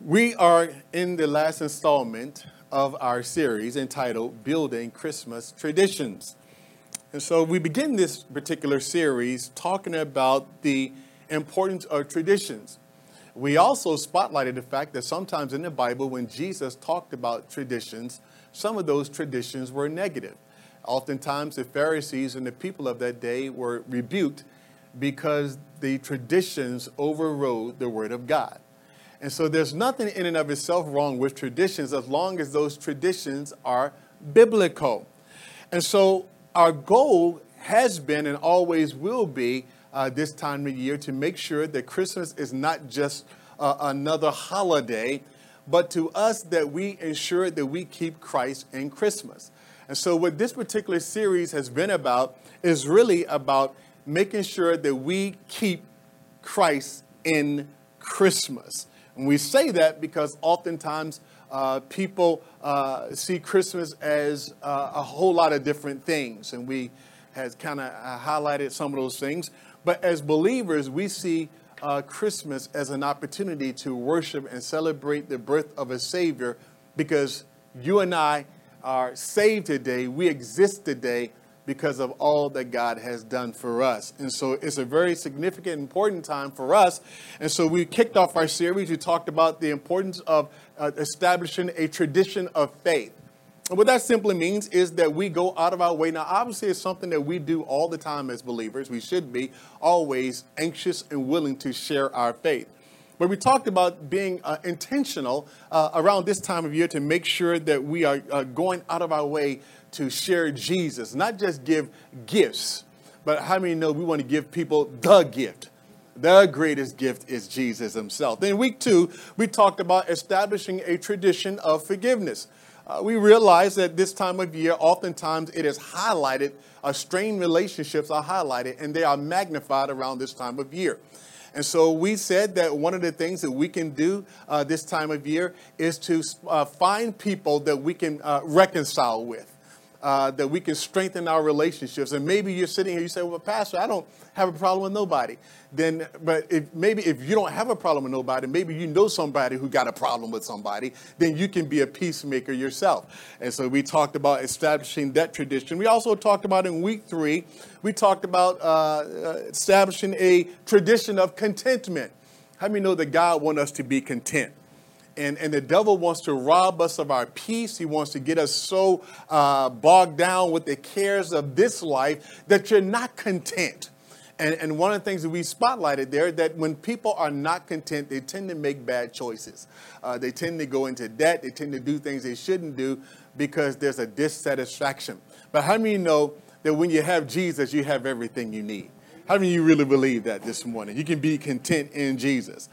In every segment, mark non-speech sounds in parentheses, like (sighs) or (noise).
We are in the last installment of our series entitled Building Christmas Traditions. And so we begin this particular series talking about the importance of traditions. We also spotlighted the fact that sometimes in the Bible, when Jesus talked about traditions, some of those traditions were negative. Oftentimes, the Pharisees and the people of that day were rebuked because the traditions overrode the Word of God. And so there's nothing in and of itself wrong with traditions as long as those traditions are biblical. And so our goal has been and always will be uh, this time of year to make sure that Christmas is not just uh, another holiday, but to us that we ensure that we keep Christ in Christmas. And so, what this particular series has been about is really about making sure that we keep Christ in Christmas. And we say that because oftentimes uh, people uh, see Christmas as uh, a whole lot of different things, and we has kind of uh, highlighted some of those things. But as believers, we see uh, Christmas as an opportunity to worship and celebrate the birth of a Savior because you and I are saved today. We exist today because of all that God has done for us. And so it's a very significant, important time for us. And so we kicked off our series. We talked about the importance of uh, establishing a tradition of faith. And what that simply means is that we go out of our way. Now, obviously, it's something that we do all the time as believers. We should be always anxious and willing to share our faith. But we talked about being uh, intentional uh, around this time of year to make sure that we are uh, going out of our way to share Jesus, not just give gifts, but how many know we want to give people the gift? The greatest gift is Jesus himself. Then, week two, we talked about establishing a tradition of forgiveness. Uh, we realize that this time of year, oftentimes it is highlighted, uh, strained relationships are highlighted, and they are magnified around this time of year. And so we said that one of the things that we can do uh, this time of year is to uh, find people that we can uh, reconcile with. Uh, that we can strengthen our relationships. And maybe you're sitting here, you say, "Well, Pastor, I don't have a problem with nobody." Then, but if maybe if you don't have a problem with nobody, maybe you know somebody who got a problem with somebody, then you can be a peacemaker yourself. And so we talked about establishing that tradition. We also talked about in week three, we talked about uh, establishing a tradition of contentment. How many know that God wants us to be content? And, and the devil wants to rob us of our peace. He wants to get us so uh, bogged down with the cares of this life that you're not content. And, and one of the things that we spotlighted there that when people are not content, they tend to make bad choices. Uh, they tend to go into debt. They tend to do things they shouldn't do because there's a dissatisfaction. But how many know that when you have Jesus, you have everything you need? How many of you really believe that this morning? You can be content in Jesus.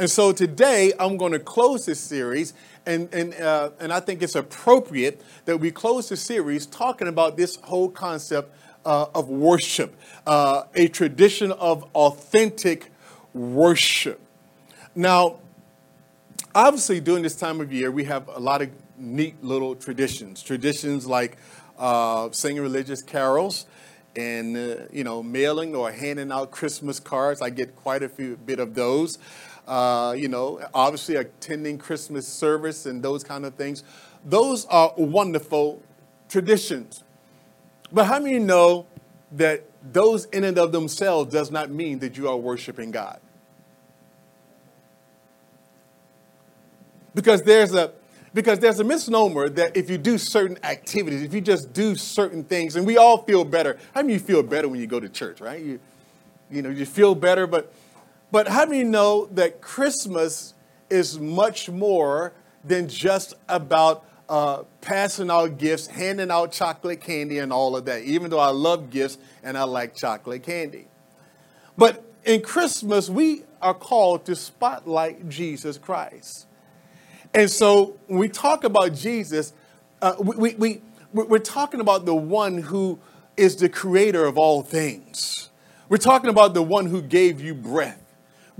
And so today I'm going to close this series, and, and, uh, and I think it's appropriate that we close the series talking about this whole concept uh, of worship, uh, a tradition of authentic worship. Now, obviously, during this time of year, we have a lot of neat little traditions. Traditions like uh, singing religious carols and uh, you know mailing or handing out Christmas cards. I get quite a few bit of those uh, you know, obviously attending Christmas service and those kind of things. Those are wonderful traditions. But how many know that those in and of themselves does not mean that you are worshiping God? Because there's a because there's a misnomer that if you do certain activities, if you just do certain things, and we all feel better. How many you feel better when you go to church, right? You, you know, you feel better, but but how many know that Christmas is much more than just about uh, passing out gifts, handing out chocolate candy, and all of that, even though I love gifts and I like chocolate candy. But in Christmas, we are called to spotlight Jesus Christ. And so when we talk about Jesus, uh, we, we, we, we're talking about the one who is the creator of all things. We're talking about the one who gave you breath.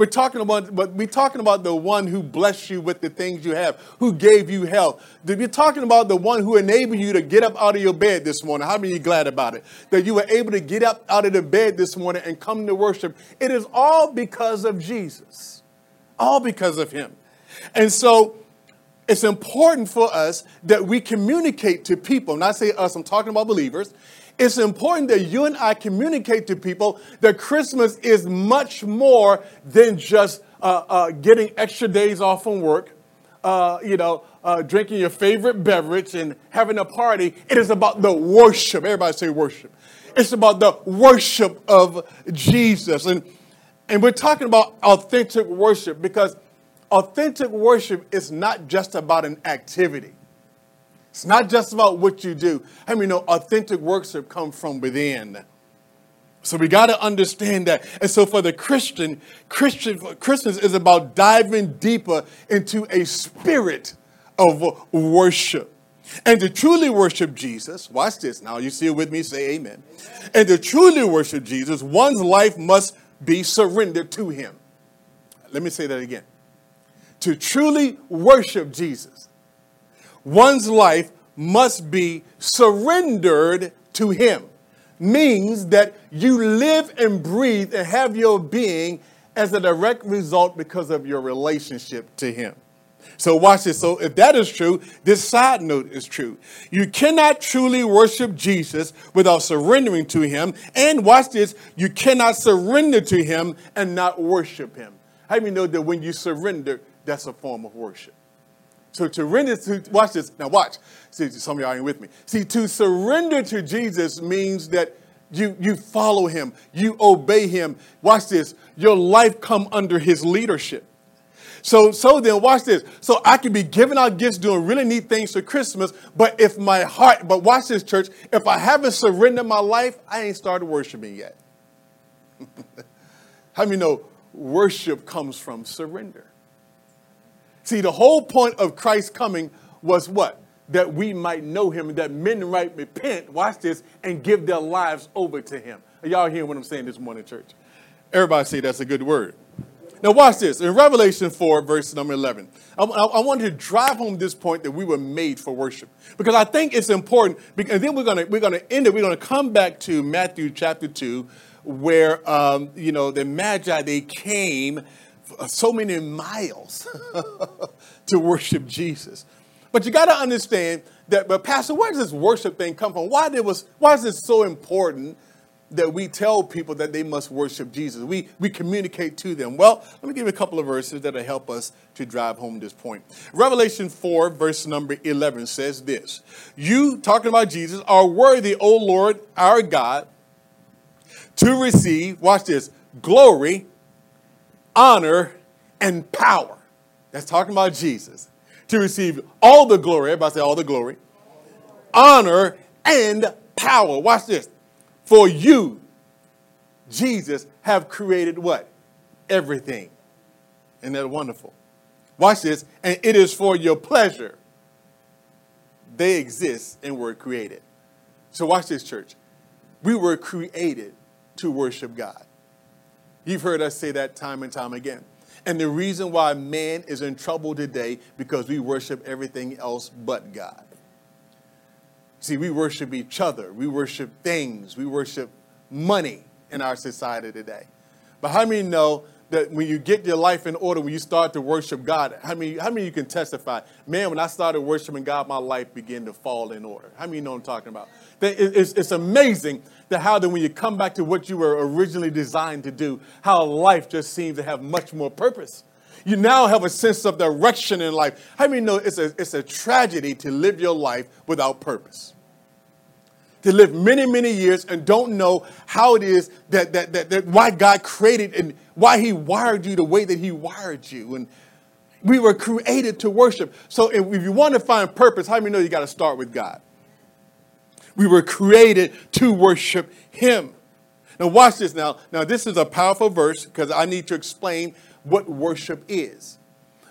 We're talking about, but we're talking about the one who blessed you with the things you have, who gave you health. We're talking about the one who enabled you to get up out of your bed this morning. How many are you glad about it? That you were able to get up out of the bed this morning and come to worship. It is all because of Jesus. All because of him. And so it's important for us that we communicate to people. Not say us, I'm talking about believers. It's important that you and I communicate to people that Christmas is much more than just uh, uh, getting extra days off from work, uh, you know, uh, drinking your favorite beverage and having a party. It is about the worship. Everybody say worship. It's about the worship of Jesus. And, and we're talking about authentic worship because authentic worship is not just about an activity. It's not just about what you do. I many know authentic worship comes from within? So we got to understand that. And so for the Christian, Christian Christmas is about diving deeper into a spirit of worship. And to truly worship Jesus, watch this now, you see it with me, say amen. And to truly worship Jesus, one's life must be surrendered to him. Let me say that again. To truly worship Jesus, one's life must be surrendered to him means that you live and breathe and have your being as a direct result because of your relationship to Him. So, watch this. So, if that is true, this side note is true. You cannot truly worship Jesus without surrendering to Him. And watch this, you cannot surrender to Him and not worship Him. How do you know that when you surrender, that's a form of worship? So to surrender to, watch this, now watch. See, some of y'all ain't with me. See, to surrender to Jesus means that you, you follow him, you obey him. Watch this, your life come under his leadership. So, so then watch this. So I can be giving out gifts, doing really neat things for Christmas, but if my heart, but watch this, church, if I haven't surrendered my life, I ain't started worshiping yet. (laughs) How many know worship comes from surrender? See, the whole point of Christ coming was what? That we might know him and that men might repent, watch this, and give their lives over to him. Are y'all hearing what I'm saying this morning, church? Everybody say that's a good word. Now, watch this. In Revelation 4, verse number 11, I, I, I wanted to drive home this point that we were made for worship because I think it's important. And then we're going to we're going to end it. We're going to come back to Matthew chapter 2, where, um, you know, the Magi, they came Uh, so many miles (laughs) to worship Jesus. But you got to understand that, but Pastor, where does this worship thing come from? Why, there was, why is it so important that we tell people that they must worship Jesus? We, we communicate to them. Well, let me give you a couple of verses that'll help us to drive home this point. Revelation 4, verse number 11 says this You, talking about Jesus, are worthy, O Lord our God, to receive, watch this, glory, honor, and power. That's talking about Jesus. To receive all the glory, everybody say all the glory, honor, and power. Watch this. For you, Jesus, have created what? Everything. Isn't that wonderful? Watch this. And it is for your pleasure. They exist and were created. So watch this, church. We were created to worship God. You've heard us say that time and time again. And the reason why man is in trouble today because we worship everything else but God. See, we worship each other. We worship things. We worship money in our society today. But how many know that when you get your life in order, when you start to worship God, how many, how many you can testify? Man, when I started worshiping God, my life began to fall in order. How many know I'm talking about? It's, it's amazing that how that when you come back to what you were originally designed to do, how life just seems to have much more purpose. You now have a sense of direction in life. How many know it's a, it's a tragedy to live your life without purpose? To live many, many years and don't know how it is that, that, that, that why God created and why He wired you the way that He wired you. And we were created to worship. So if you want to find purpose, how many know you got to start with God? We were created to worship Him. Now, watch this now. Now, this is a powerful verse because I need to explain what worship is.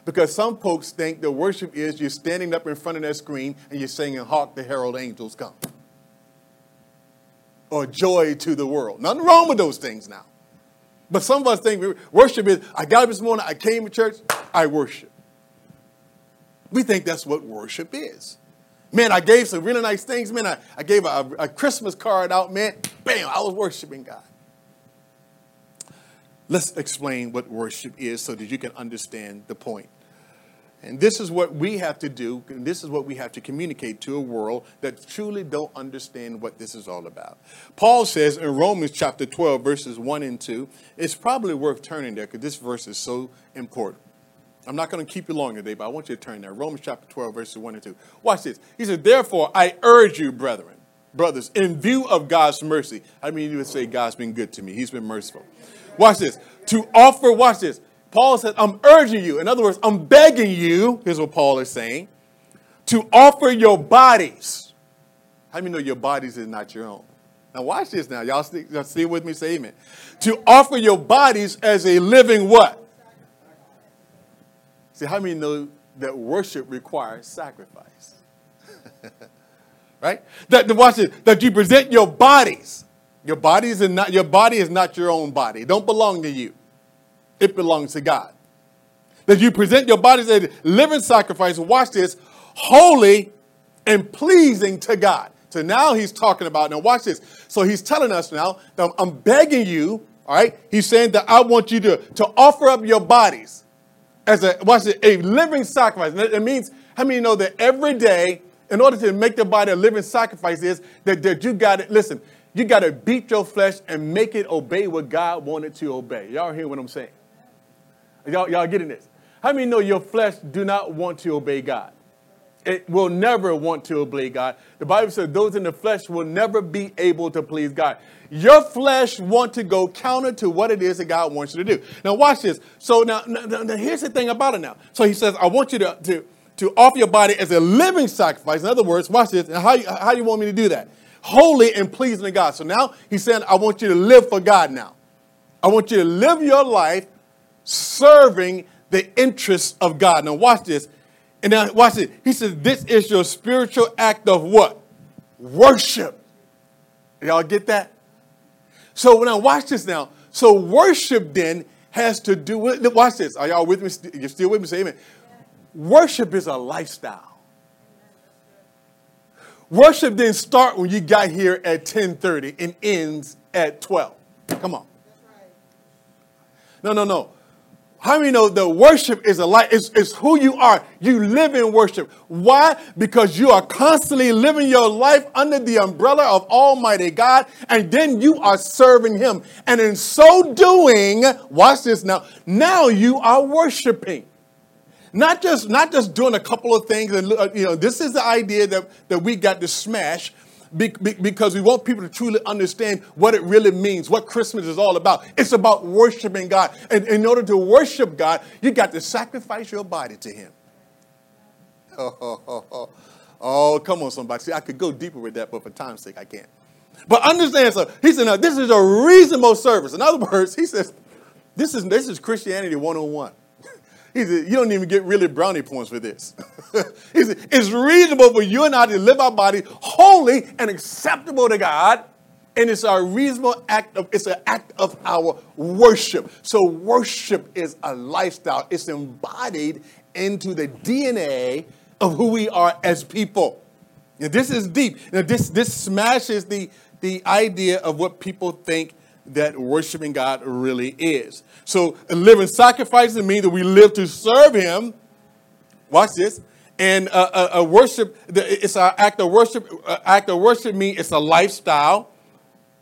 Because some folks think that worship is you're standing up in front of that screen and you're singing, Hark the Herald Angels Come. Or joy to the world. Nothing wrong with those things now. But some of us think worship is I got up this morning, I came to church, I worship. We think that's what worship is. Man, I gave some really nice things. Man, I, I gave a, a Christmas card out, man. Bam, I was worshiping God. Let's explain what worship is so that you can understand the point. And this is what we have to do, and this is what we have to communicate to a world that truly don't understand what this is all about. Paul says in Romans chapter 12, verses 1 and 2, it's probably worth turning there because this verse is so important. I'm not going to keep you long today, but I want you to turn there. Romans chapter 12, verses 1 and 2. Watch this. He says, Therefore, I urge you, brethren, brothers, in view of God's mercy. I mean, you would say God's been good to me, He's been merciful. Watch this. To offer, watch this Paul said, I'm urging you. In other words, I'm begging you, here's what Paul is saying, to offer your bodies. How many know your bodies is not your own? Now watch this now. Y'all see, y'all see with me? Say amen. To offer your bodies as a living what? See, how many know that worship requires sacrifice? (laughs) right? That the watch this, that you present your bodies. Your bodies is not your body is not your own body. It don't belong to you it belongs to God. That you present your bodies as a living sacrifice, watch this, holy and pleasing to God. So now he's talking about, now watch this. So he's telling us now that I'm begging you, all right? He's saying that I want you to, to offer up your bodies as a, watch this, a living sacrifice. It means, how many know that every day, in order to make the body a living sacrifice, is that, that you got it. listen, you got to beat your flesh and make it obey what God wanted to obey. Y'all hear what I'm saying? Y'all, y'all getting this? How many know your flesh do not want to obey God? It will never want to obey God. The Bible says those in the flesh will never be able to please God. Your flesh want to go counter to what it is that God wants you to do. Now watch this. So now, now, now here's the thing about it now. So he says, I want you to, to, to offer your body as a living sacrifice. In other words, watch this. And how how you want me to do that? Holy and pleasing to God. So now he's saying, I want you to live for God now. I want you to live your life serving the interests of God. Now, watch this. And now, watch it. He says, This is your spiritual act of what? Worship. Y'all get that? So, when I watch this now, so worship then has to do with, watch this. Are y'all with me? You're still with me? Say amen. Worship is a lifestyle. Worship didn't start when you got here at 10:30 and ends at 12. Come on. No, no, no. How many know the worship is a life? It's, it's who you are. You live in worship. Why? Because you are constantly living your life under the umbrella of Almighty God, and then you are serving Him. And in so doing, watch this now. Now you are worshiping. Not just not just doing a couple of things, and uh, you know, this is the idea that, that we got to smash because we want people to truly understand what it really means, what Christmas is all about. It's about worshiping God. And in order to worship God, you got to sacrifice your body to Him. Oh, (laughs) oh, come on, somebody. See, I could go deeper with that, but for time's sake, I can't. But understand, so he said, now, this is a reasonable service. In other words, he says, this is, this is Christianity 101. He said, You don't even get really brownie points for this. (laughs) he said, It's reasonable for you and I to live our body holy and acceptable to God. And it's a reasonable act of, it's an act of our worship. So worship is a lifestyle. It's embodied into the DNA of who we are as people. Now, this is deep. Now, this, this smashes the, the idea of what people think that worshiping God really is. So, living sacrifices means that we live to serve Him. Watch this. And a, a, worship, it's an act of worship. Act of worship means it's a lifestyle.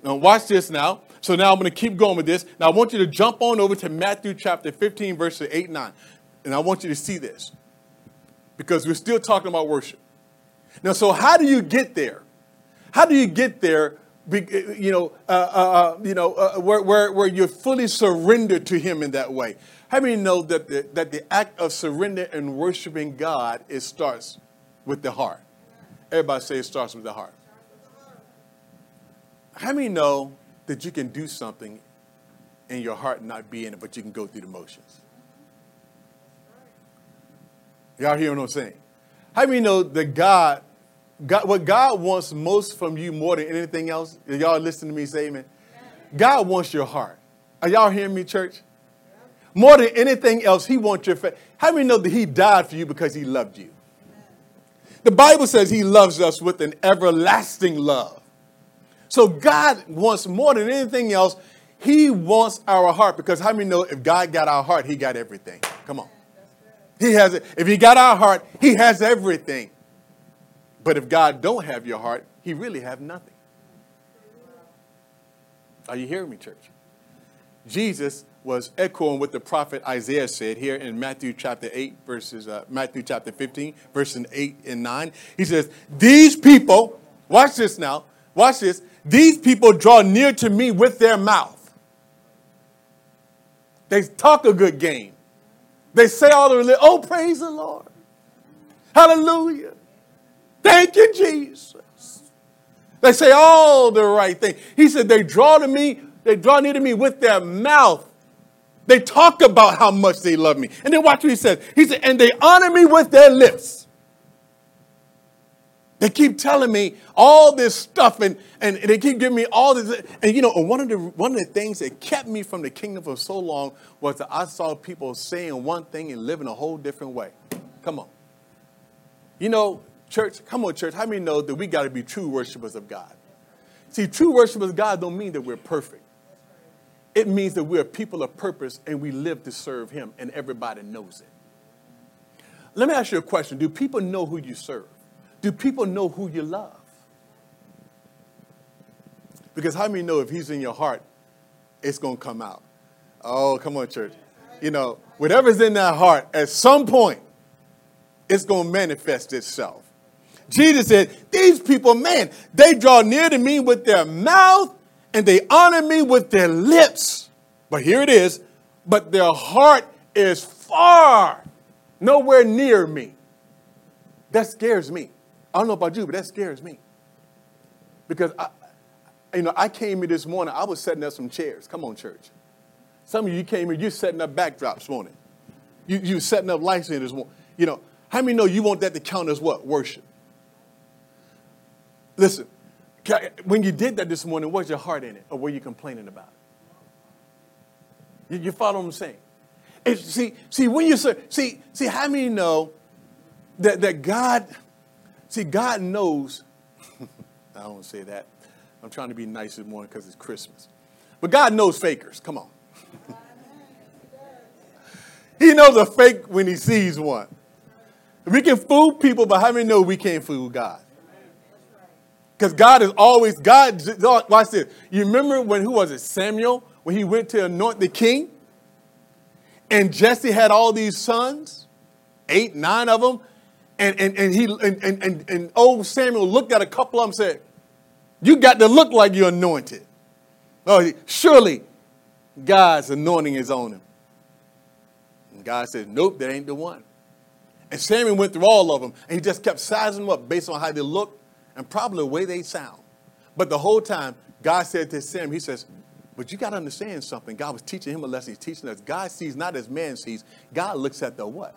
Now, watch this now. So now I'm going to keep going with this. Now I want you to jump on over to Matthew chapter 15, verses 8 and 9. And I want you to see this because we're still talking about worship. Now, so how do you get there? How do you get there you know, uh, uh, uh, you know, uh, where, where, where you're fully surrendered to Him in that way. How many know that the, that the act of surrender and worshiping God it starts with the heart? Everybody say it starts with the heart. How many know that you can do something and your heart not be in it, but you can go through the motions? Y'all hear what I'm saying? How many know that God God, what God wants most from you more than anything else, y'all listen to me say amen. God wants your heart. Are y'all hearing me, church? More than anything else, He wants your faith. How many know that He died for you because He loved you? The Bible says He loves us with an everlasting love. So God wants more than anything else, He wants our heart because how many know if God got our heart, He got everything? Come on. He has it. If he got our heart, he has everything. But if God don't have your heart, he really have nothing. Are you hearing me, church? Jesus was echoing what the prophet Isaiah said here in Matthew chapter 8, verses, uh, Matthew chapter 15, verses 8 and 9. He says, These people, watch this now, watch this, these people draw near to me with their mouth. They talk a good game. They say all the, oh, praise the Lord. Hallelujah. Thank you, Jesus. They say all the right thing. He said, they draw to me, they draw near to me with their mouth. They talk about how much they love me. And then watch what he says. He said, and they honor me with their lips. They keep telling me all this stuff and, and they keep giving me all this. And you know, one of, the, one of the things that kept me from the kingdom for so long was that I saw people saying one thing and living a whole different way. Come on. You know, church, come on, church, how many know that we got to be true worshipers of God? See, true worshipers of God don't mean that we're perfect. It means that we're people of purpose and we live to serve Him and everybody knows it. Let me ask you a question Do people know who you serve? Do people know who you love? Because how many know if he's in your heart, it's going to come out? Oh, come on, church. You know, whatever's in that heart, at some point, it's going to manifest itself. Jesus said, These people, man, they draw near to me with their mouth and they honor me with their lips. But here it is, but their heart is far, nowhere near me. That scares me. I don't know about you, but that scares me. Because I, you know, I came here this morning, I was setting up some chairs. Come on, church. Some of you came here, you're setting up backdrops morning. You you setting up lights in this morning. You know, how many know you want that to count as what? Worship. Listen, when you did that this morning, was your heart in it, or were you complaining about it? You, you follow what I'm saying? See, see, when you say, see, see, how many know that, that God See, God knows, (laughs) I don't say that. I'm trying to be nice this morning because it's Christmas. But God knows fakers. Come on. (laughs) he knows a fake when he sees one. We can fool people, but how many know we can't fool God? Because God is always, God, watch this. You remember when, who was it, Samuel, when he went to anoint the king? And Jesse had all these sons, eight, nine of them, and, and, and, he, and, and, and old Samuel looked at a couple of them and said, You got to look like you're anointed. Oh, surely God's anointing is on him. And God said, Nope, that ain't the one. And Samuel went through all of them, and he just kept sizing them up based on how they look and probably the way they sound. But the whole time, God said to Sam, He says, But you got to understand something. God was teaching him a lesson. He's teaching us. God sees not as man sees, God looks at the what?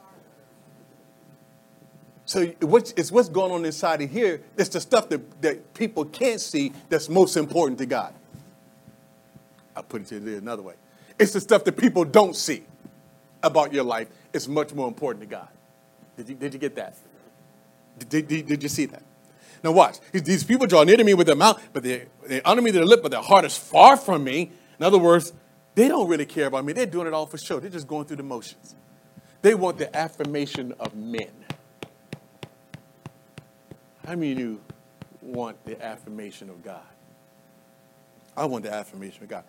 So it's what's going on inside of here. It's the stuff that, that people can't see that's most important to God. I'll put it to you another way. It's the stuff that people don't see about your life. It's much more important to God. Did you, did you get that? Did, did, did you see that? Now watch. These people draw near to me with their mouth, but they, they honor me with their lip, but their heart is far from me. In other words, they don't really care about me. They're doing it all for show. They're just going through the motions. They want the affirmation of men. How many of you want the affirmation of God? I want the affirmation of God.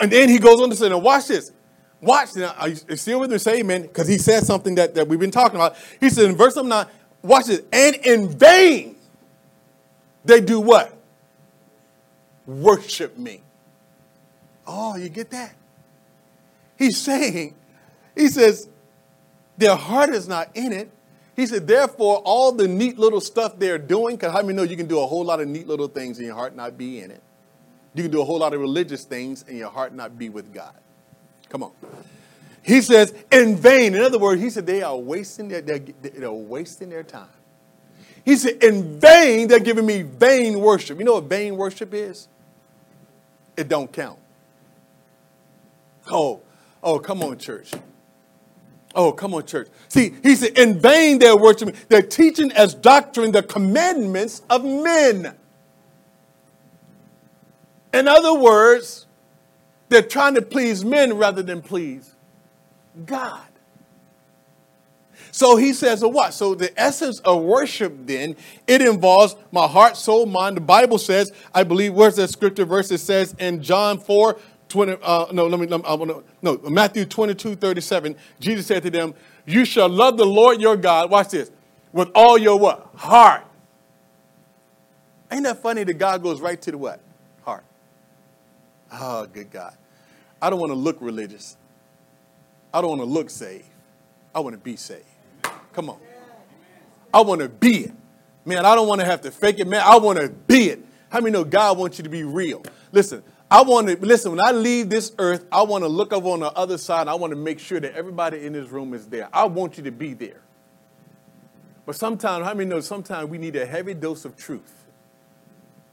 And then he goes on to say, now watch this. Watch now. Are you still with me? Say amen. Because he said something that, that we've been talking about. He said in verse 9, watch this. And in vain they do what? Worship me. Oh, you get that? He's saying, he says, their heart is not in it. He said, therefore, all the neat little stuff they're doing, because how many know you can do a whole lot of neat little things and your heart not be in it? You can do a whole lot of religious things and your heart not be with God. Come on. He says, in vain. In other words, he said they are wasting their, they're, they're wasting their time. He said, in vain, they're giving me vain worship. You know what vain worship is? It don't count. Oh, oh, come on, church. Oh, come on, church. See, he said, in vain they're worshiping. They're teaching as doctrine the commandments of men. In other words, they're trying to please men rather than please God. So he says, what? So the essence of worship then, it involves my heart, soul, mind. The Bible says, I believe, where's that scripture verse? It says in John 4, 20, uh, no, let me, no, no, Matthew 22, 37, Jesus said to them, you shall love the Lord your God, watch this, with all your what? Heart. Ain't that funny that God goes right to the what? Heart. Oh, good God. I don't want to look religious. I don't want to look saved. I want to be saved. Come on. I want to be it. Man, I don't want to have to fake it, man. I want to be it. How many know God wants you to be real? Listen, I want to listen, when I leave this earth, I want to look up on the other side. I want to make sure that everybody in this room is there. I want you to be there. But sometimes, how many know sometimes we need a heavy dose of truth?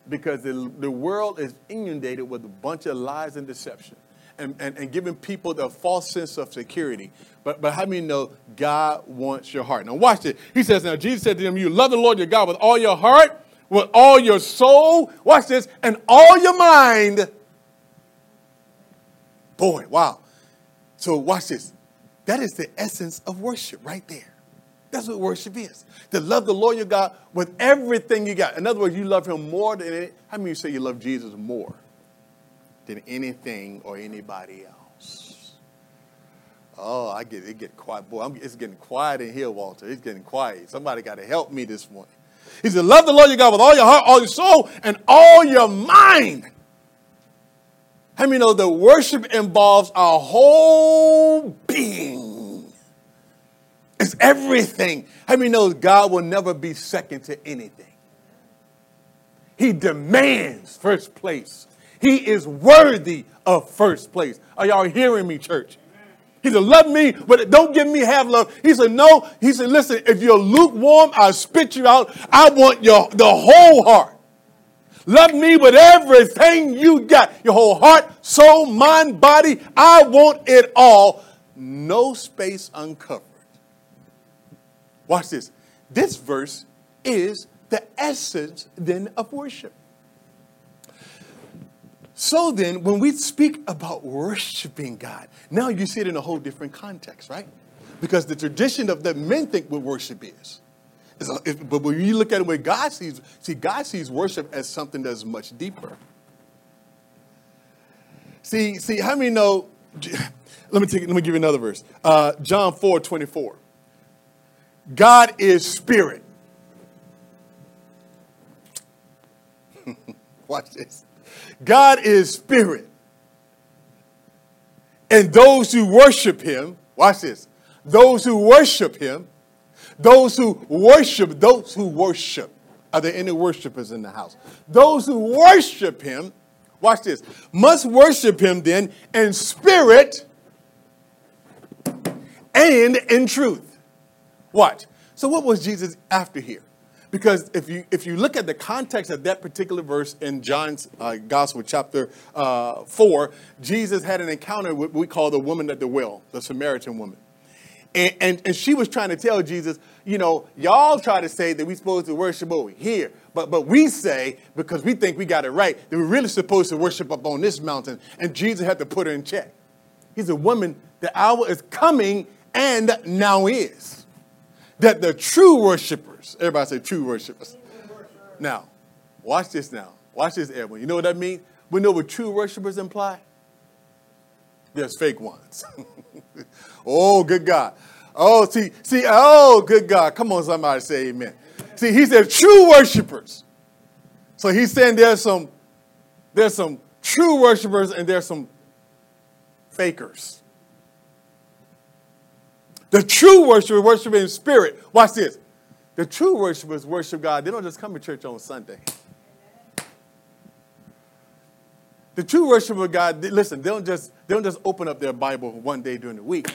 Because the, the world is inundated with a bunch of lies and deception and, and, and giving people the false sense of security. But, but how many know God wants your heart? Now, watch it. He says, Now, Jesus said to them, You love the Lord your God with all your heart, with all your soul, watch this, and all your mind. Boy, wow. So, watch this. That is the essence of worship right there. That's what worship is. To love the Lord your God with everything you got. In other words, you love him more than any, how many you say you love Jesus more than anything or anybody else? Oh, I get it get quiet. Boy, I'm, it's getting quiet in here, Walter. It's getting quiet. Somebody got to help me this morning. He said, Love the Lord your God with all your heart, all your soul, and all your mind. How many know that worship involves our whole being? It's everything. How many know God will never be second to anything? He demands first place. He is worthy of first place. Are y'all hearing me, church? He said, Love me, but don't give me half love. He said, No. He said, Listen, if you're lukewarm, I'll spit you out. I want your the whole heart. Love me with everything you got your whole heart, soul, mind, body. I want it all. No space uncovered. Watch this. This verse is the essence then of worship. So then, when we speak about worshiping God, now you see it in a whole different context, right? Because the tradition of that men think what worship is. but when you look at it where God sees, see, God sees worship as something that's much deeper. See, see, how many know? (laughs) Let me take, let me give you another verse. Uh, John 4, 24. God is spirit. (laughs) Watch this. God is spirit. And those who worship him, watch this, those who worship him, those who worship, those who worship, are there any worshipers in the house? Those who worship him, watch this, must worship him then in spirit and in truth. Watch. So, what was Jesus after here? Because if you, if you look at the context of that particular verse in John's uh, Gospel, chapter uh, 4, Jesus had an encounter with what we call the woman at the well, the Samaritan woman. And, and, and she was trying to tell Jesus, you know, y'all try to say that we're supposed to worship over here. But, but we say, because we think we got it right, that we're really supposed to worship up on this mountain. And Jesus had to put her in check. He's a woman, the hour is coming and now is that the true worshipers, everybody say true worshipers. Now, watch this now. Watch this, everyone. You know what that means? We know what true worshipers imply? There's fake ones. (laughs) oh, good God. Oh, see, see, oh, good God. Come on, somebody say amen. See, he said true worshipers. So he's saying there's some, there's some true worshipers and there's some fakers. The true worshipers worship in spirit. Watch this. The true worshipers worship God. They don't just come to church on Sunday. The true worshiper of God, listen, they don't just they don't just open up their Bible one day during the week.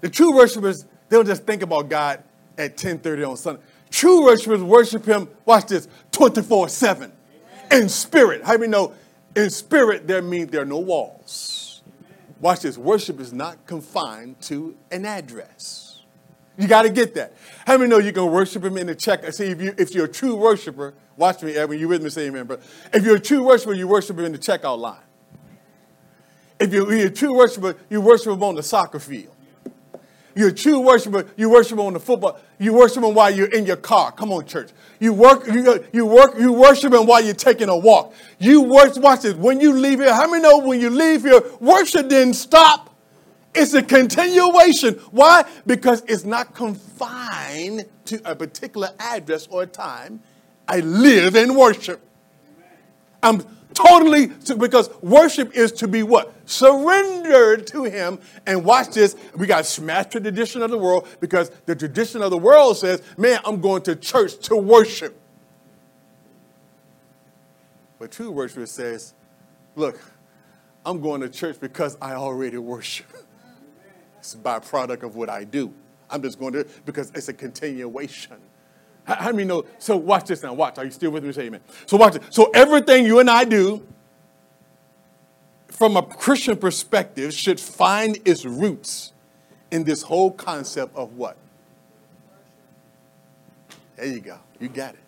The true worshipers, they don't just think about God at 10:30 on Sunday. True worshipers worship him, watch this, 24-7. In spirit. How do we know in spirit there means there are no walls? Watch this. Worship is not confined to an address. You got to get that. How many know you can worship him in the check? I See, if, you, if you're a true worshiper, watch me, Edwin, you with me, say amen, brother. If you're a true worshiper, you worship him in the checkout line. If you're a true worshiper, you worship him on the soccer field. You're a true worshiper. You worship on the football. You worship him while you're in your car. Come on, church. You work. You, uh, you work. You worship him while you're taking a walk. You worship. Watch this. When you leave here, how many know when you leave here, worship didn't stop? It's a continuation. Why? Because it's not confined to a particular address or time. I live in worship. I'm totally because worship is to be what? Surrendered to him. And watch this. We got smashed the tradition of the world because the tradition of the world says man i'm going to church to worship. But true worship says look i'm going to church because i already worship. It's a byproduct of what i do. I'm just going to because it's a continuation how, many know? So watch this now. Watch. Are you still with me? Say amen. So watch it. So everything you and I do, from a Christian perspective, should find its roots in this whole concept of what? There you go. You got it.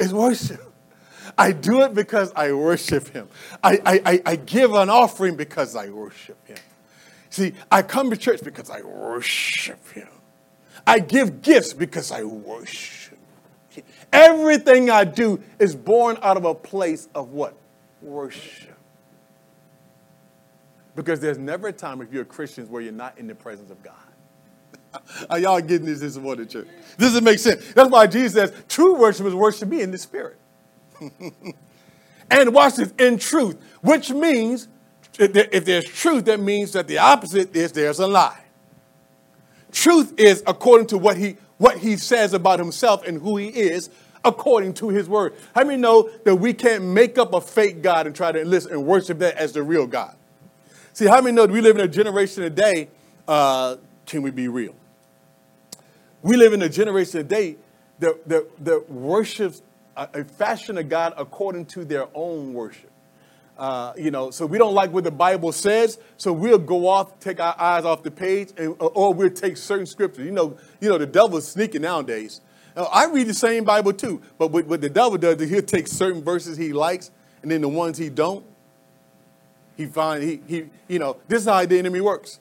It's worship. I do it because I worship him. I, I, I give an offering because I worship him. See, I come to church because I worship him. I give gifts because I worship. Everything I do is born out of a place of what? Worship. Because there's never a time if you're Christians where you're not in the presence of God. (laughs) Are y'all getting this this morning, church? This doesn't make sense. That's why Jesus says, true worshipers worship me in the spirit. (laughs) and watch this, in truth, which means if there's truth, that means that the opposite is there's a lie. Truth is according to what he, what he says about himself and who he is according to his word. How many know that we can't make up a fake God and try to enlist and worship that as the real God? See, how many know that we live in a generation today, uh, can we be real? We live in a generation today that, that, that worships a, a fashion of God according to their own worship. Uh, you know, so we don't like what the Bible says, so we'll go off, take our eyes off the page, and, or we'll take certain scriptures. You know, you know, the devil's sneaking nowadays. Now, I read the same Bible too, but what, what the devil does is he'll take certain verses he likes, and then the ones he don't, he find he he you know this is how the enemy works.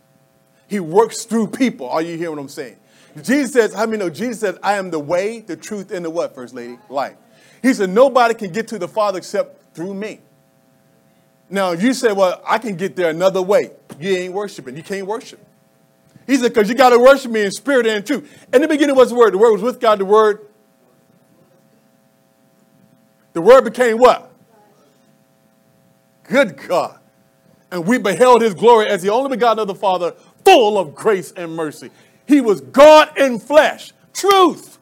He works through people. Are you hearing what I'm saying? Jesus says, I mean, no, Jesus says, I am the way, the truth, and the what, First Lady? Life. He said, nobody can get to the Father except through me. Now, if you say, well, I can get there another way. You ain't worshiping. You can't worship. He said, because you got to worship me in spirit and in truth. In the beginning was the Word. The Word was with God. The Word. The Word became what? Good God. And we beheld his glory as the only begotten of the Father, full of grace and mercy. He was God in flesh. Truth.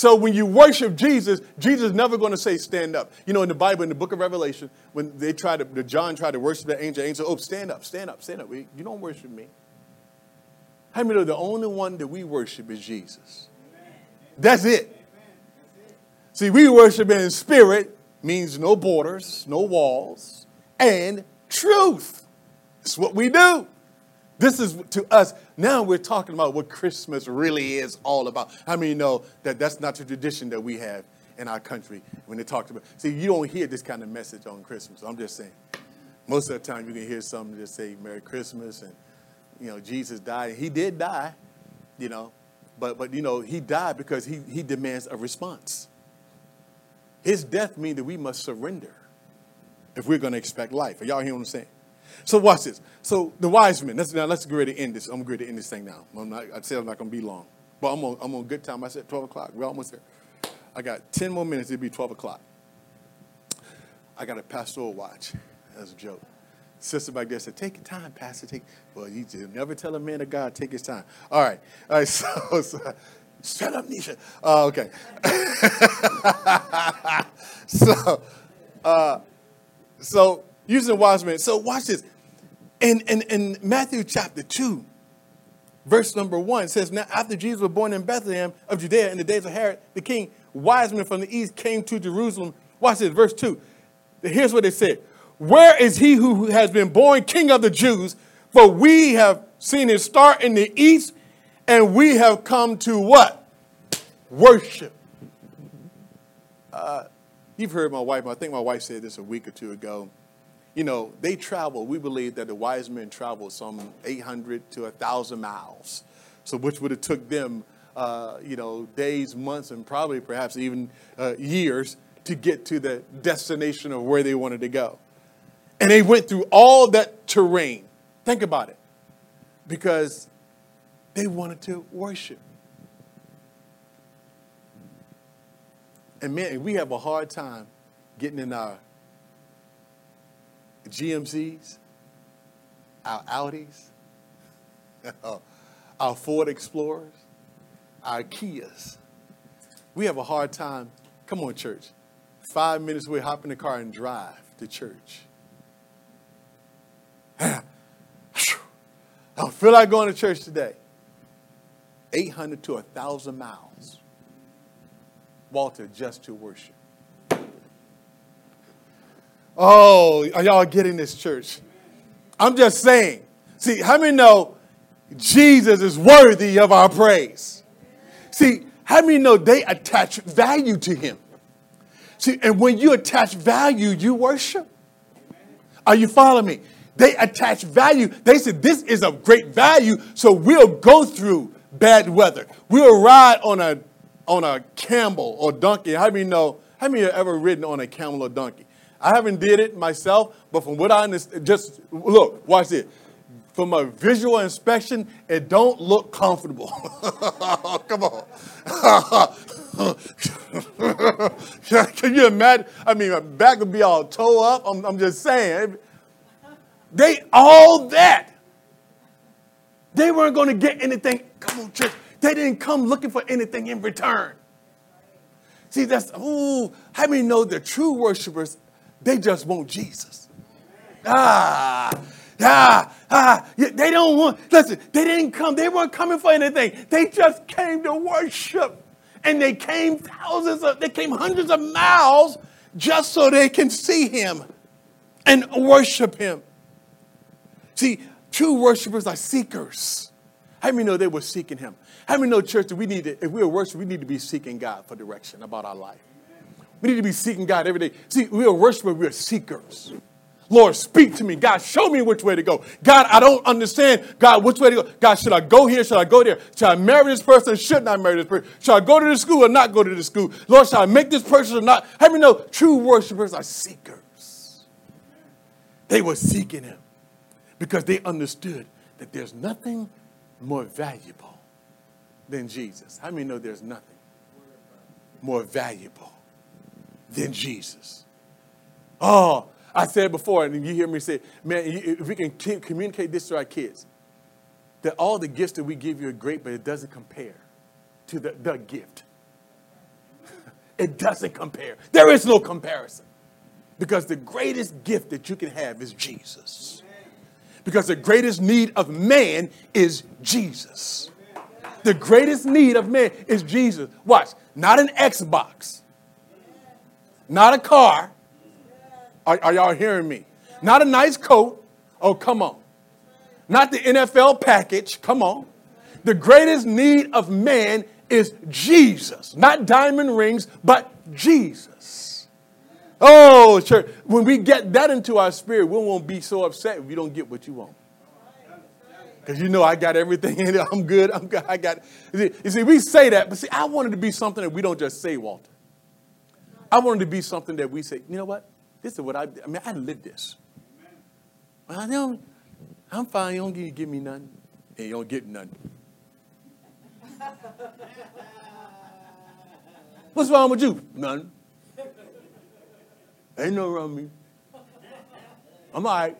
So when you worship Jesus, Jesus is never going to say stand up. You know, in the Bible, in the book of Revelation, when they tried to, the John tried to worship the angel, angel, oh, stand up, stand up, stand up. You don't worship me. How many know the only one that we worship is Jesus? That's it. See, we worship in spirit means no borders, no walls, and truth. It's what we do. This is to us. Now we're talking about what Christmas really is all about. How many know that that's not the tradition that we have in our country when they talk about? See, you don't hear this kind of message on Christmas. I'm just saying. Most of the time, you can hear something just say Merry Christmas and you know Jesus died. He did die, you know, but but you know he died because he he demands a response. His death means that we must surrender if we're going to expect life. Are y'all hearing what I'm saying? So watch this. So the wise men. Let's now let's get ready to end this. I'm ready to end this thing now. I'm not, I said I'm not gonna be long, but I'm on I'm on good time. I said 12 o'clock. We're almost there. I got 10 more minutes. It'll be 12 o'clock. I got a pastoral watch. That's a joke. Sister back there said, "Take your time, Pastor. Take." Well, you never tell a man of God take his time. All right, all right. (laughs) So, so shut up, Nisha. Uh, okay. (laughs) so, uh, so using wise men. So watch this. In, in, in Matthew chapter 2, verse number 1 says, Now after Jesus was born in Bethlehem of Judea in the days of Herod the king, wise men from the east came to Jerusalem. Watch this, verse 2. Here's what they said. Where is he who has been born king of the Jews? For we have seen his star in the east, and we have come to what? Worship. Uh, you've heard my wife, I think my wife said this a week or two ago you know, they travel. We believe that the wise men traveled some 800 to 1,000 miles, so which would have took them, uh, you know, days, months, and probably perhaps even uh, years to get to the destination of where they wanted to go. And they went through all that terrain. Think about it. Because they wanted to worship. And man, we have a hard time getting in our GMCs, our Audis, (laughs) our Ford Explorers, our Kias. We have a hard time. Come on, church. Five minutes we hop in the car and drive to church. (sighs) I don't feel like going to church today. 800 to 1,000 miles. Walter, just to worship. Oh, are y'all getting this, church? I'm just saying. See, how many know Jesus is worthy of our praise? See, how many know they attach value to him? See, and when you attach value, you worship. Are you following me? They attach value. They said, This is of great value, so we'll go through bad weather. We'll ride on a on a camel or donkey. How many know? How many have ever ridden on a camel or donkey? I haven't did it myself, but from what I understand, just look, watch it. From a visual inspection, it don't look comfortable. (laughs) Come on. (laughs) Can you imagine? I mean, my back would be all toe up. I'm, I'm just saying. They all that. They weren't going to get anything. Come on, church. They didn't come looking for anything in return. See, that's, ooh, how many know the true worshipers, they just want Jesus? Ah, ah, ah. They don't want, listen, they didn't come, they weren't coming for anything. They just came to worship. And they came thousands of, they came hundreds of miles just so they can see him and worship him. See, true worshipers are seekers. How many know they were seeking him? How many know, church, that we need to, if we are worshipers, we need to be seeking God for direction about our life. We need to be seeking God every day. See, we are worshipers, we are seekers. Lord, speak to me. God, show me which way to go. God, I don't understand. God, which way to go? God, should I go here? Should I go there? Should I marry this person? Should not marry this person? Should I go to the school or not go to the school? Lord, should I make this person or not? How many know true worshipers are seekers? They were seeking him because they understood that there's nothing more valuable than Jesus. How many know there's nothing more valuable than Jesus? Oh, I said before, and you hear me say, man, if we can communicate this to our kids, that all the gifts that we give you are great, but it doesn't compare to the, the gift. (laughs) it doesn't compare. There is no comparison. Because the greatest gift that you can have is Jesus. Because the greatest need of man is Jesus. The greatest need of man is Jesus. Watch, not an Xbox, not a car, are, are y'all hearing me? Not a nice coat. Oh, come on. Not the NFL package. Come on. The greatest need of man is Jesus. Not diamond rings, but Jesus. Oh, church, when we get that into our spirit, we won't be so upset if you don't get what you want. Because you know I got everything in it. (laughs) I'm good. I'm good. I got You see, we say that, but see, I wanted to be something that we don't just say, Walter. I wanted to be something that we say, you know what? This is what I, I mean, I lived this. I don't, I'm fine. You don't give, me nothing. And you don't get none. What's wrong with you? None. Ain't no wrong with me. I'm all right.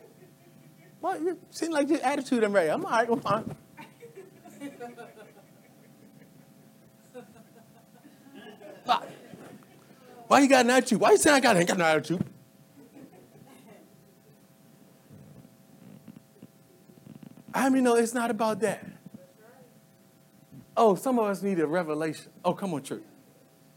Well, you seem like your attitude I'm right. I'm all right. I'm fine. Why you got an attitude? Why you saying I got, I ain't got no attitude? I mean, no, it's not about that. Oh, some of us need a revelation. Oh, come on, church.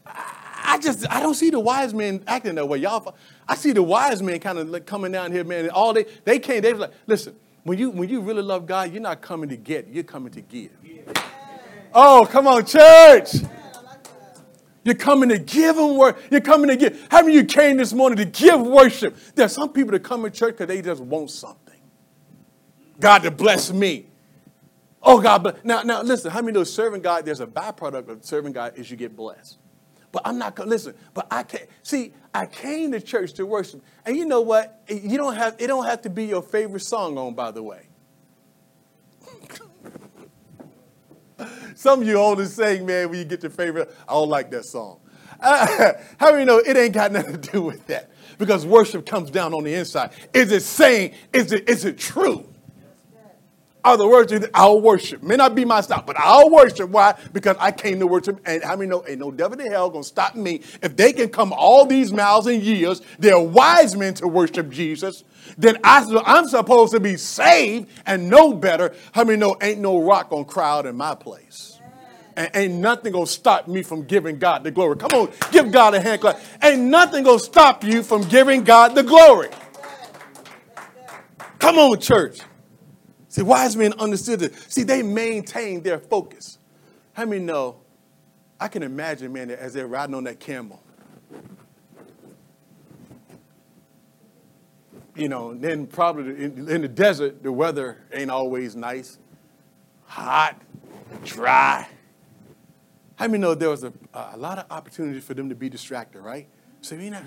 I just I don't see the wise men acting that way. Y'all, I see the wise men kind of like coming down here, man. All they they came, they was like, listen, when you when you really love God, you're not coming to get, you're coming to give. Oh, come on, church. You're coming to give them work. You're coming to give. How many you came this morning to give worship? There's some people that come to church because they just want something. God to bless me. Oh, God. Now, now listen, how many know serving God, there's a byproduct of serving God is you get blessed. But I'm not gonna listen, but I can't see, I came to church to worship. And you know what? You don't have it don't have to be your favorite song on, by the way. (laughs) (laughs) Some of you older saying, man, when you get your favorite, I don't like that song. Uh, (laughs) how you know it ain't got nothing to do with that? Because worship comes down on the inside. Is it saying, is it, is it true? The words I'll worship. May not be my style, but I'll worship. Why? Because I came to worship. And how many know ain't no devil in hell gonna stop me. If they can come all these miles and years, they're wise men to worship Jesus then I, I'm supposed to be saved and know better. How many know ain't no rock on crowd in my place? And ain't nothing gonna stop me from giving God the glory. Come on, give God a hand clap. Ain't nothing gonna stop you from giving God the glory. Come on, church. See, wise men understood it. See, they maintained their focus. How many know? I can imagine, man, as they're riding on that camel, you know, then probably in, in, the desert, the weather ain't always nice, hot, dry. How many know there was a, a lot of opportunity for them to be distracted, right? So, you know,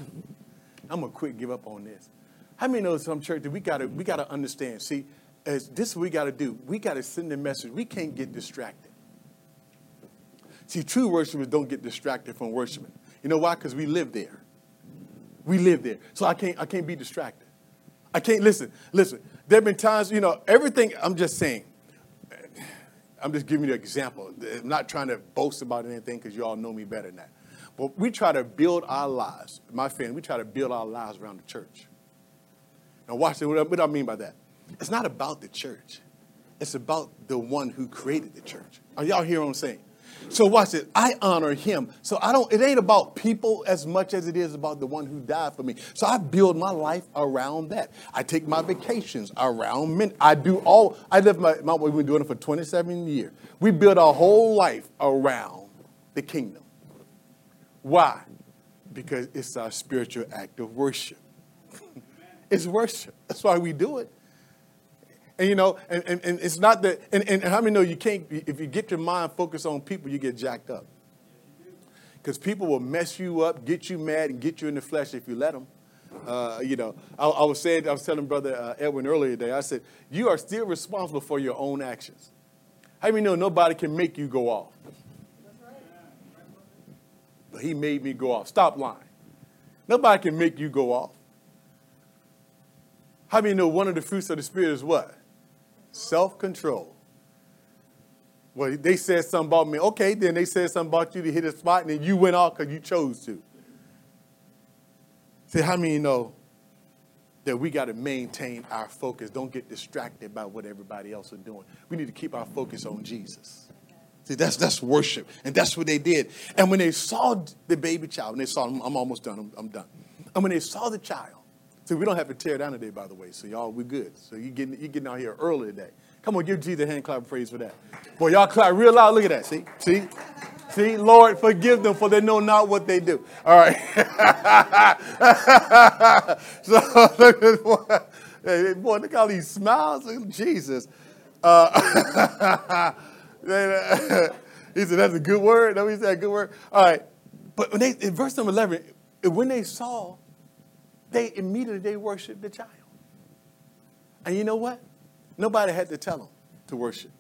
I'm gonna quit give up on this. How many know some church that we gotta we gotta understand? See, as this what we gotta do. We gotta send a message. We can't get distracted. See, true worshipers don't get distracted from worshiping. You know why? Because we live there. We live there. So I can't I can't be distracted. I can't listen. Listen, there have been times, you know, everything, I'm just saying, I'm just giving you an example. I'm not trying to boast about anything because you all know me better than that. But we try to build our lives, my family, we try to build our lives around the church. Now, watch this. What I mean by that? It's not about the church, it's about the one who created the church. Are y'all hearing what I'm saying? So watch it. I honor him. So I don't, it ain't about people as much as it is about the one who died for me. So I build my life around that. I take my vacations around men. I do all, I live my, my we've been doing it for 27 years. We build our whole life around the kingdom. Why? Because it's our spiritual act of worship. (laughs) it's worship. That's why we do it. And you know, and, and, and it's not that, and, and how many know you can't, if you get your mind focused on people, you get jacked up. Because people will mess you up, get you mad, and get you in the flesh if you let them. Uh, you know, I, I, was saying, I was telling Brother uh, Edwin earlier today, I said, you are still responsible for your own actions. How many know nobody can make you go off? But he made me go off. Stop lying. Nobody can make you go off. How many know one of the fruits of the Spirit is what? Self control. Well, they said something about me. Okay, then they said something about you to hit a spot, and then you went off because you chose to. See, how many know that we got to maintain our focus? Don't get distracted by what everybody else is doing. We need to keep our focus on Jesus. See, that's that's worship, and that's what they did. And when they saw the baby child, and they saw, I'm, I'm almost done. I'm, I'm done. And when they saw the child, so we don't have to tear down today, by the way. So y'all, we're good. So you getting you getting out here early today. Come on, give Jesus a hand clap of praise for that. Boy, y'all clap real loud. Look at that. See, see, see. Lord, forgive them for they know not what they do. All right. (laughs) so look at boy, hey, boy, look at all these smiles. Jesus. Uh, (laughs) (laughs) he said that's a good word. No, he said good word. All right. But when they in verse number eleven, when they saw they immediately they worshiped the child. And you know what? Nobody had to tell them to worship.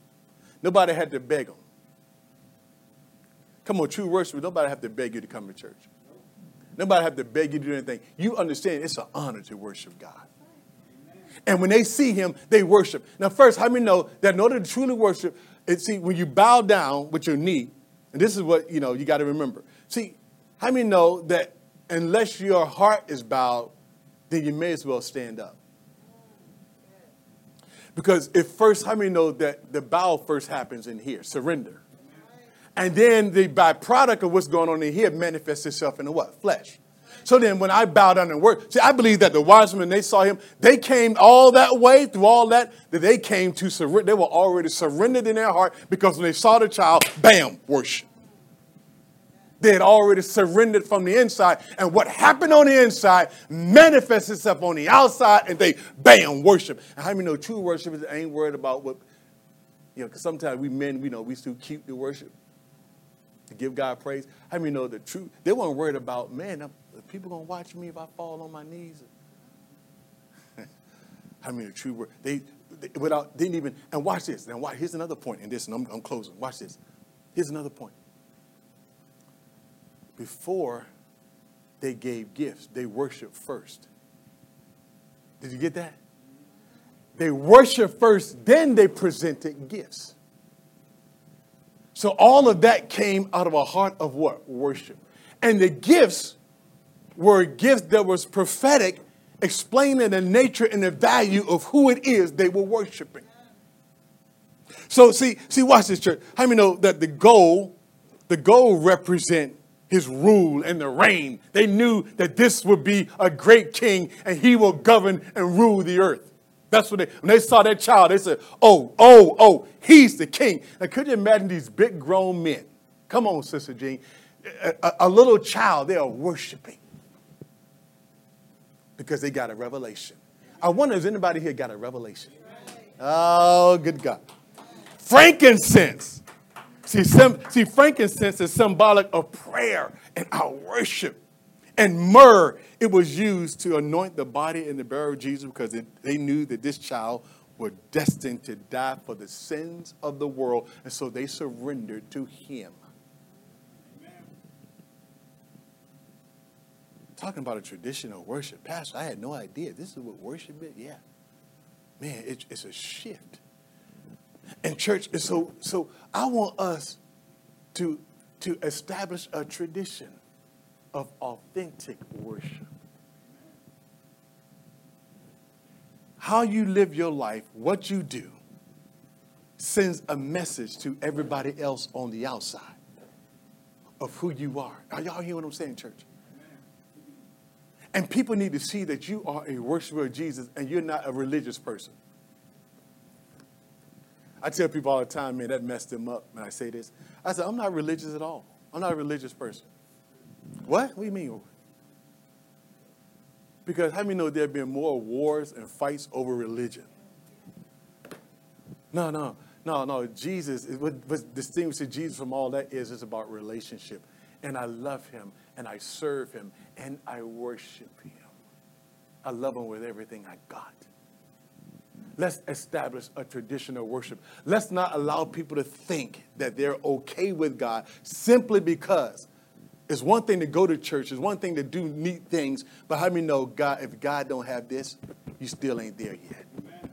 Nobody had to beg them. Come on, true worship, nobody have to beg you to come to church. Nobody have to beg you to do anything. You understand it's an honor to worship God. And when they see him, they worship. Now, first, how many know that in order to truly worship, it, see, when you bow down with your knee, and this is what you know you got to remember. See, how many know that unless your heart is bowed, then you may as well stand up. Because if first, how many know that the bow first happens in here? Surrender. And then the byproduct of what's going on in here manifests itself in the what? Flesh. So then when I bow down and work, see, I believe that the wise men, they saw him, they came all that way through all that, that they came to surrender. They were already surrendered in their heart because when they saw the child, bam, worship. They had already surrendered from the inside. And what happened on the inside manifests itself on the outside, and they bam, worship. And how many know true worshipers ain't worried about what, you know, because sometimes we men, we know we still keep the worship, to give God praise. How many know the truth? They weren't worried about, man, people to watch me if I fall on my knees? (laughs) how many the true word? They, they, without, didn't even, and watch this. Now, watch, here's another point in this, and I'm, I'm closing. Watch this. Here's another point before they gave gifts, they worshiped first. Did you get that? They worshiped first, then they presented gifts. So all of that came out of a heart of what? Worship. And the gifts were gifts that was prophetic, explaining the nature and the value of who it is they were worshiping. So see, see, watch this church. How many know that the goal, the goal represent his rule and the reign. They knew that this would be a great king and he will govern and rule the earth. That's what they, when they saw that child, they said, oh, oh, oh, he's the king. Now, could you imagine these big grown men? Come on, Sister Jean. A, a, a little child, they are worshiping because they got a revelation. I wonder if anybody here got a revelation. Oh, good God. Frankincense. See, see, frankincense is symbolic of prayer and our worship. And myrrh, it was used to anoint the body and the burial of Jesus because it, they knew that this child was destined to die for the sins of the world. And so they surrendered to him. Amen. Talking about a traditional worship. Pastor, I had no idea. This is what worship is? Yeah. Man, it, it's a shift. And church, is so so I want us to to establish a tradition of authentic worship. How you live your life, what you do, sends a message to everybody else on the outside of who you are. Are y'all hear what I'm saying, church? And people need to see that you are a worshiper of Jesus and you're not a religious person. I tell people all the time, man, that messed them up when I say this. I said, I'm not religious at all. I'm not a religious person. What? What do you mean? Because how many know there have been more wars and fights over religion? No, no, no, no. Jesus, what, what distinguishes Jesus from all that is it's about relationship. And I love him, and I serve him, and I worship him. I love him with everything I got. Let's establish a tradition of worship. Let's not allow people to think that they're okay with God simply because it's one thing to go to church, it's one thing to do neat things, but how many know God, if God don't have this, you still ain't there yet. Amen.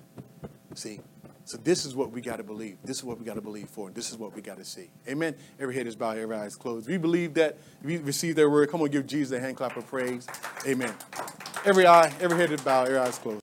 See? So this is what we got to believe. This is what we got to believe for. This is what we got to see. Amen. Every head is bowed, every eye is closed. You believe that, if you receive their word, come on, give Jesus a hand clap of praise. Amen. Every eye, every head is bowed, every eye is closed.